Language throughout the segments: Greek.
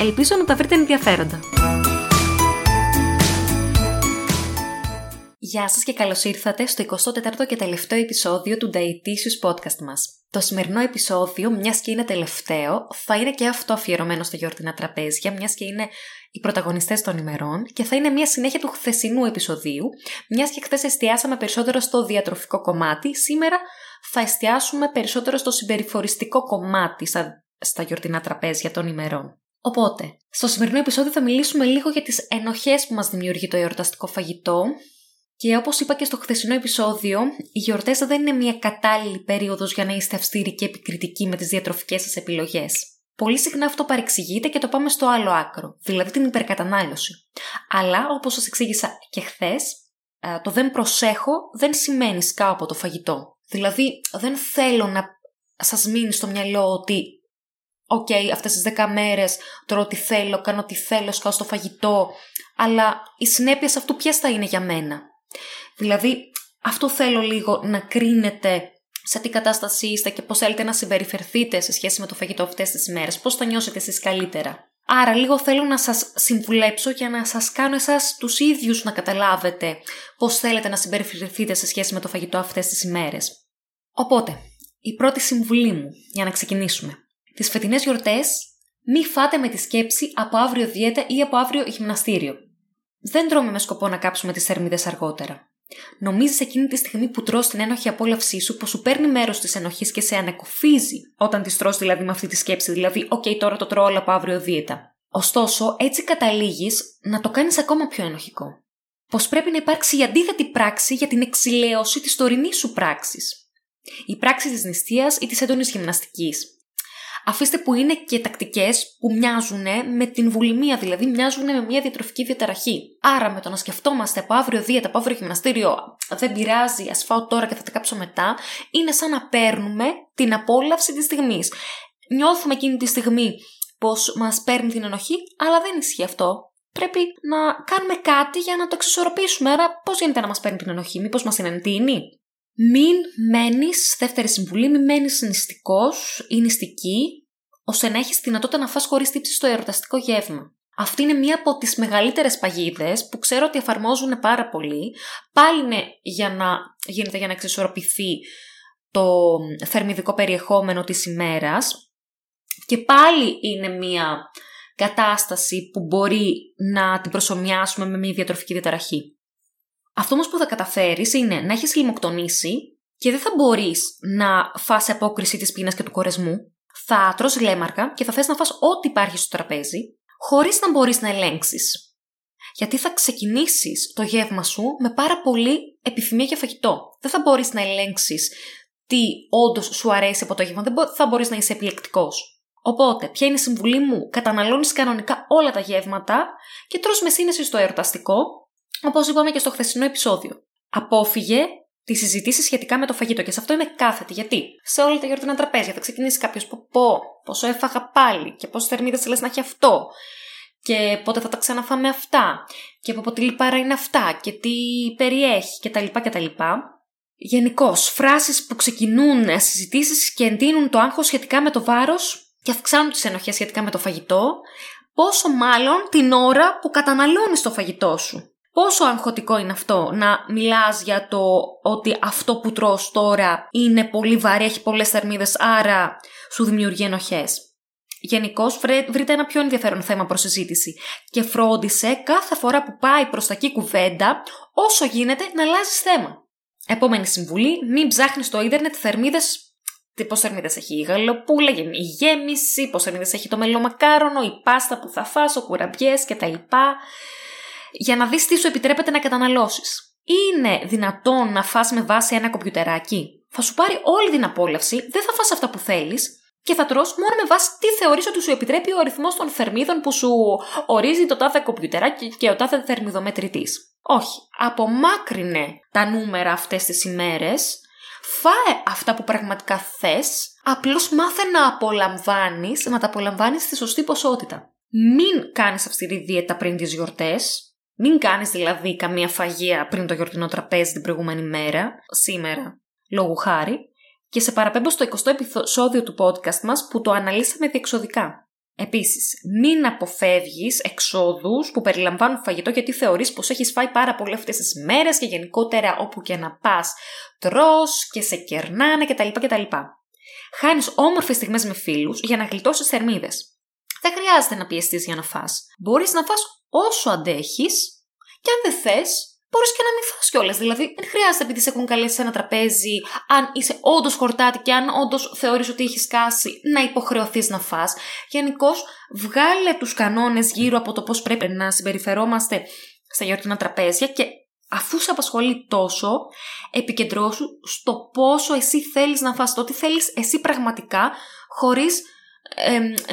Ελπίζω να τα βρείτε ενδιαφέροντα. Γεια σας και καλώς ήρθατε στο 24ο και τελευταίο επεισόδιο του Dietitious Podcast μας. Το σημερινό επεισόδιο, μιας και είναι τελευταίο, θα είναι και αυτό αφιερωμένο στα γιορτινά τραπέζια, μιας και είναι οι πρωταγωνιστές των ημερών και θα είναι μια συνέχεια του χθεσινού επεισοδίου, μιας και χθες εστιάσαμε περισσότερο στο διατροφικό κομμάτι, σήμερα θα εστιάσουμε περισσότερο στο συμπεριφοριστικό κομμάτι στα, στα γιορτινά τραπέζια των ημερών. Οπότε, στο σημερινό επεισόδιο θα μιλήσουμε λίγο για τις ενοχές που μας δημιουργεί το εορταστικό φαγητό και όπως είπα και στο χθεσινό επεισόδιο, οι γιορτές δεν είναι μια κατάλληλη περίοδος για να είστε αυστηροί και επικριτικοί με τις διατροφικές σας επιλογές. Πολύ συχνά αυτό παρεξηγείται και το πάμε στο άλλο άκρο, δηλαδή την υπερκατανάλωση. Αλλά, όπως σας εξήγησα και χθες, το δεν προσέχω δεν σημαίνει σκάω από το φαγητό. Δηλαδή, δεν θέλω να σας μείνει στο μυαλό ότι ok, okay, αυτές τις δέκα μέρες τρώω ό,τι θέλω, κάνω ό,τι θέλω, σκάω στο φαγητό, αλλά οι συνέπειες αυτού ποιες θα είναι για μένα; Δηλαδή, αυτό θέλω λίγο να κρίνετε σε τι κατάσταση είστε και πώς θέλετε να συμπεριφερθείτε σε σχέση με το φαγητό αυτές τις μέρες, πώς θα νιώσετε εσείς καλύτερα. Άρα λίγο θέλω να σας συμβουλέψω για να σας κάνω εσάς τους ίδιους να καταλάβετε πώς θέλετε να συμπεριφερθείτε σε σχέση με το φαγητό αυτές τις ημέρες. Οπότε, η πρώτη συμβουλή μου για να ξεκινήσουμε. Τις φετινές γιορτές μη φάτε με τη σκέψη από αύριο δίαιτα ή από αύριο γυμναστήριο. Δεν τρώμε με σκοπό να κάψουμε τις θερμίδες αργότερα. Νομίζεις εκείνη τη στιγμή που τρως την ένοχη απόλαυσή σου πως σου παίρνει μέρος της ενοχής και σε ανακουφίζει όταν την τρως δηλαδή με αυτή τη σκέψη, δηλαδή, οκ, τώρα το τρώω όλα από αύριο δίαιτα. Ωστόσο, έτσι καταλήγεις να το κάνεις ακόμα πιο ενοχικό. Πως πρέπει να υπάρξει η αντίθετη πράξη για την εξιλέωση της τωρινής σου πράξης. Η πράξη της νηστείας ή της έντονης γυμναστικής. Αφήστε που είναι και τακτικές που μοιάζουν με την βουλημία, δηλαδή μοιάζουν με μια διατροφική διαταραχή. Άρα με το να σκεφτόμαστε από αύριο δίαιτα, από αύριο γυμναστήριο, δεν πειράζει, ας φάω τώρα και θα τα κάψω μετά, είναι σαν να παίρνουμε την απόλαυση της στιγμής. Νιώθουμε εκείνη τη στιγμή πως μας παίρνει την ενοχή, αλλά δεν ισχύει αυτό. Πρέπει να κάνουμε κάτι για να το εξισορροπήσουμε. Άρα, πώς γίνεται να μας παίρνει την ενοχή, Μήπως μας την εντείνει. Μην μένεις, δεύτερη συμβουλή, μην μένεις νηστικός ή νηστική, ώστε να έχεις δυνατότητα να φας χωρίς τύψη στο ερωταστικό γεύμα. Αυτή είναι μία από τις μεγαλύτερες παγίδες που ξέρω ότι εφαρμόζουν πάρα πολύ. Πάλι είναι για να γίνεται για να εξισορροπηθεί το θερμιδικό περιεχόμενο της ημέρας και πάλι είναι μία κατάσταση που μπορεί να την προσωμιάσουμε με μια διατροφική διαταραχή. Αυτό όμως που θα καταφέρεις είναι να έχεις λιμοκτονήσει και δεν θα μπορείς να φας απόκριση της πείνας και του κορεσμού. Θα τρως λέμαρκα και θα θες να φας ό,τι υπάρχει στο τραπέζι, χωρίς να μπορείς να ελέγξεις. Γιατί θα ξεκινήσεις το γεύμα σου με πάρα πολύ επιθυμία για φαγητό. Δεν θα μπορείς να ελέγξεις τι όντως σου αρέσει από το γεύμα, δεν θα μπορείς να είσαι επιλεκτικός. Οπότε, ποια είναι η συμβουλή μου, καταναλώνεις κανονικά όλα τα γεύματα και τρως με σύνεση στο ερωταστικό Όπως είπαμε και στο χθεσινό επεισόδιο. Απόφυγε τι συζητήσει σχετικά με το φαγητό και σε αυτό είμαι κάθετη. Γιατί; Σε όλα τα γιορτινά τραπέζια θα ξεκινήσει κάποιος που πω, πόσο έφαγα πάλι και πόσες θερμίδες λε να έχει αυτό. Και πότε θα τα ξαναφάμε αυτά. Και από πότε λιπάρα είναι αυτά. Και τι περιέχει κτλ. κτλ. Γενικώς, φράσεις που ξεκινούν συζητήσεις και εντείνουν το άγχος σχετικά με το βάρος και αυξάνουν τις ενοχές σχετικά με το φαγητό, πόσο μάλλον την ώρα που καταναλώνεις το φαγητό σου. Πόσο αγχωτικό είναι αυτό να μιλάς για το ότι αυτό που τρως τώρα είναι πολύ βαρύ, έχει πολλές θερμίδες, άρα σου δημιουργεί ενοχές. Γενικώς, βρείτε ένα πιο ενδιαφέρον θέμα προς συζήτηση και φρόντισε κάθε φορά που πάει προς τα εκεί κουβέντα, όσο γίνεται να αλλάζεις θέμα. Επόμενη συμβουλή, μην ψάχνεις στο ίντερνετ θερμίδες. Πώς θερμίδες έχει η γαλοπούλα, η γέμιση, πώς θερμίδες έχει το μελομακάρονο, η πάστα που θα φας, ο κουραμπιές κτλ για να δεις τι σου επιτρέπεται να καταναλώσεις. Είναι δυνατόν να φας με βάση ένα κομπιουτεράκι; Θα σου πάρει όλη την απόλαυση, δεν θα φας αυτά που θέλεις και θα τρως μόνο με βάση τι θεωρείς ότι σου επιτρέπει ο αριθμός των θερμίδων που σου ορίζει το τάδε κομπιουτεράκι και ο τάδε θερμιδομετρητής. Όχι, απομάκρυνε τα νούμερα αυτές τις ημέρες, φάε αυτά που πραγματικά θες, απλώς μάθε να απολαμβάνεις, να τα απολαμβάνεις στη σωστή ποσότητα. Μην κάνεις αυστηρή δίαιτα πριν τις γιορτές, μην κάνεις δηλαδή καμία φαγία πριν το γιορτινό τραπέζι την προηγούμενη μέρα, σήμερα, λόγου χάρη, και σε παραπέμπω στο 20ο επεισόδιο του podcast μας που το αναλύσαμε διεξοδικά. Επίσης, μην αποφεύγεις εξόδους που περιλαμβάνουν φαγητό γιατί θεωρείς πως έχεις φάει πάρα πολύ αυτές τις μέρες και γενικότερα όπου και να πας τρως και σε κερνάνε κτλ. κτλ. Χάνεις όμορφες στιγμές με φίλους για να γλιτώσεις θερμίδες. Δεν χρειάζεται να πιεστείς για να φας. Μπορείς να φας όσο αντέχεις και αν δεν θες μπορείς και να μην φας κιόλας. Δηλαδή, δεν χρειάζεται επειδή σε έχουν καλέσει σε ένα τραπέζι, αν είσαι όντως χορτάτη και αν όντως θεωρείς ότι έχεις κάσει, να υποχρεωθείς να φας. Γενικώς, βγάλε τους κανόνες γύρω από το πώς πρέπει να συμπεριφερόμαστε στα γιορτινά τραπέζια και αφού σε απασχολεί τόσο, επικεντρώσου στο πόσο εσύ θέλεις να φας, το τι θέλεις εσύ πραγματικά, χωρίς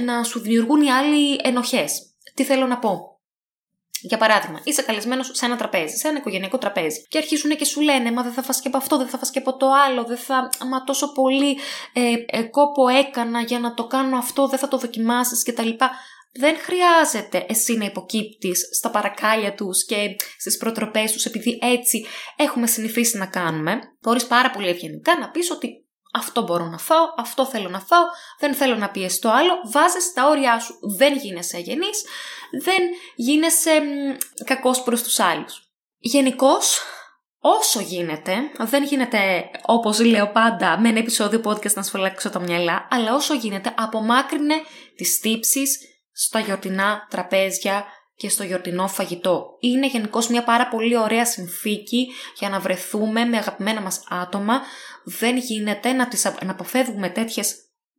να σου δημιουργούν οι άλλοι ενοχές. Τι θέλω να πω; Για παράδειγμα, είσαι καλεσμένος σε ένα τραπέζι, σε ένα οικογενειακό τραπέζι, και αρχίζουν και σου λένε Μα δεν θα φας και από αυτό, δεν θα φας και από το άλλο, δεν θα. Μα τόσο πολύ ε, ε, κόπο έκανα για να το κάνω αυτό, δεν θα το δοκιμάσεις κτλ. Δεν χρειάζεται εσύ να υποκύπτεις στα παρακάλια τους και στις προτροπές τους επειδή έτσι έχουμε συνηθίσει να κάνουμε. Μπορείς πάρα πολύ ευγενικά να πεις ότι αυτό μπορώ να φάω, αυτό θέλω να φάω, δεν θέλω να πιέσει το άλλο. Βάζεις τα όρια σου. Δεν γίνεσαι αγενής, δεν γίνεσαι κακός προς τους άλλους. Γενικώς, όσο γίνεται, δεν γίνεται όπως λέω πάντα με ένα επεισόδιο podcast να σφαλάξω τα μυαλά, αλλά όσο γίνεται απομάκρυνε τις τύψεις στα γιορτινά τραπέζια και στο γιορτινό φαγητό. Είναι γενικώς μια πάρα πολύ ωραία συνθήκη για να βρεθούμε με αγαπημένα μας άτομα. Δεν γίνεται να, τις, να αποφεύγουμε τέτοιες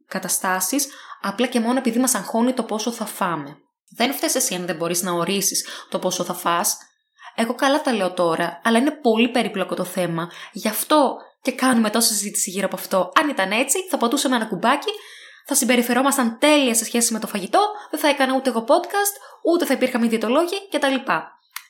καταστάσεις απλά και μόνο επειδή μας αγχώνει το πόσο θα φάμε. Δεν φταίει εσύ αν δεν μπορείς να ορίσεις το πόσο θα φας. Εγώ καλά τα λέω τώρα, αλλά είναι πολύ περίπλοκο το θέμα. Γι' αυτό και κάνουμε τόση συζήτηση γύρω από αυτό. Αν ήταν έτσι, θα πατούσαμε ένα κουμπάκι θα συμπεριφερόμασταν τέλεια σε σχέση με το φαγητό, δεν θα έκανα ούτε εγώ podcast, ούτε θα υπήρχαμε διαιτολόγοι κτλ.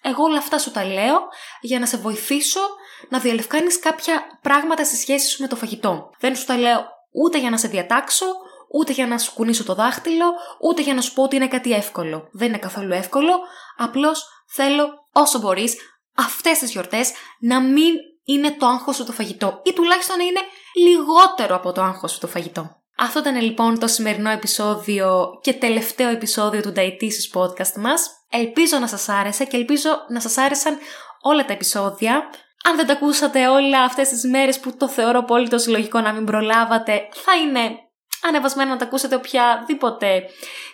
Εγώ όλα αυτά σου τα λέω για να σε βοηθήσω να διαλευκάνεις κάποια πράγματα στη σχέση σου με το φαγητό. Δεν σου τα λέω ούτε για να σε διατάξω, ούτε για να σου κουνήσω το δάχτυλο, ούτε για να σου πω ότι είναι κάτι εύκολο. Δεν είναι καθόλου εύκολο, απλώς θέλω όσο μπορείς αυτές τις γιορτές να μην είναι το άγχος σου το φαγητό ή τουλάχιστον να είναι λιγότερο από το άγχος σου το φαγητό. Αυτό ήταν λοιπόν το σημερινό επεισόδιο και τελευταίο επεισόδιο του Dietitious Podcast μας. Ελπίζω να σας άρεσε και ελπίζω να σας άρεσαν όλα τα επεισόδια. Αν δεν τα ακούσατε όλα αυτές τις μέρες που το θεωρώ πολύ το συλλογικό να μην προλάβατε, θα είναι ανεβασμένα να τα ακούσετε οποιαδήποτε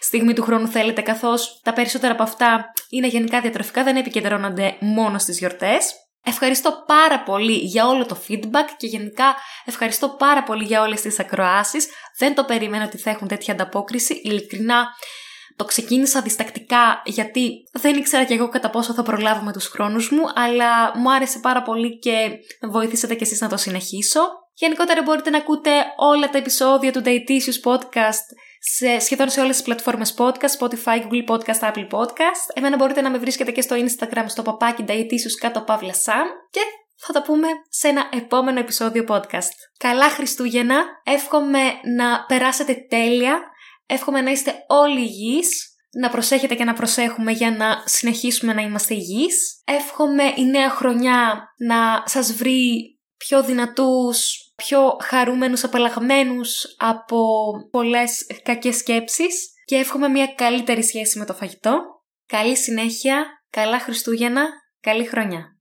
στιγμή του χρόνου θέλετε, καθώς τα περισσότερα από αυτά είναι γενικά διατροφικά, δεν επικεντρώνονται μόνο στις γιορτές. Ευχαριστώ πάρα πολύ για όλο το feedback και γενικά ευχαριστώ πάρα πολύ για όλες τις ακροάσεις. Δεν το περίμενα ότι θα έχουν τέτοια ανταπόκριση. Ειλικρινά το ξεκίνησα διστακτικά γιατί δεν ήξερα κι εγώ κατά πόσο θα προλάβω με τους χρόνους μου, αλλά μου άρεσε πάρα πολύ και βοηθήσατε κι εσείς να το συνεχίσω. Γενικότερα μπορείτε να ακούτε όλα τα επεισόδια του Dietitious Podcast σε, σχεδόν σε όλες τις πλατφόρμες podcast, Spotify, Google Podcast, Apple Podcast. Εμένα μπορείτε να με βρίσκετε και στο Instagram στο παπάκι Dietitious κάτω παύλα Sam και θα τα πούμε σε ένα επόμενο επεισόδιο podcast. Καλά Χριστούγεννα, εύχομαι να περάσετε τέλεια, εύχομαι να είστε όλοι υγιείς, να προσέχετε και να προσέχουμε για να συνεχίσουμε να είμαστε υγιείς. Εύχομαι η νέα χρονιά να σας βρει πιο δυνατούς, πιο χαρούμενους, απαλλαγμένους από πολλές κακές σκέψεις και εύχομαι μια καλύτερη σχέση με το φαγητό. Καλή συνέχεια, καλά Χριστούγεννα, καλή χρονιά.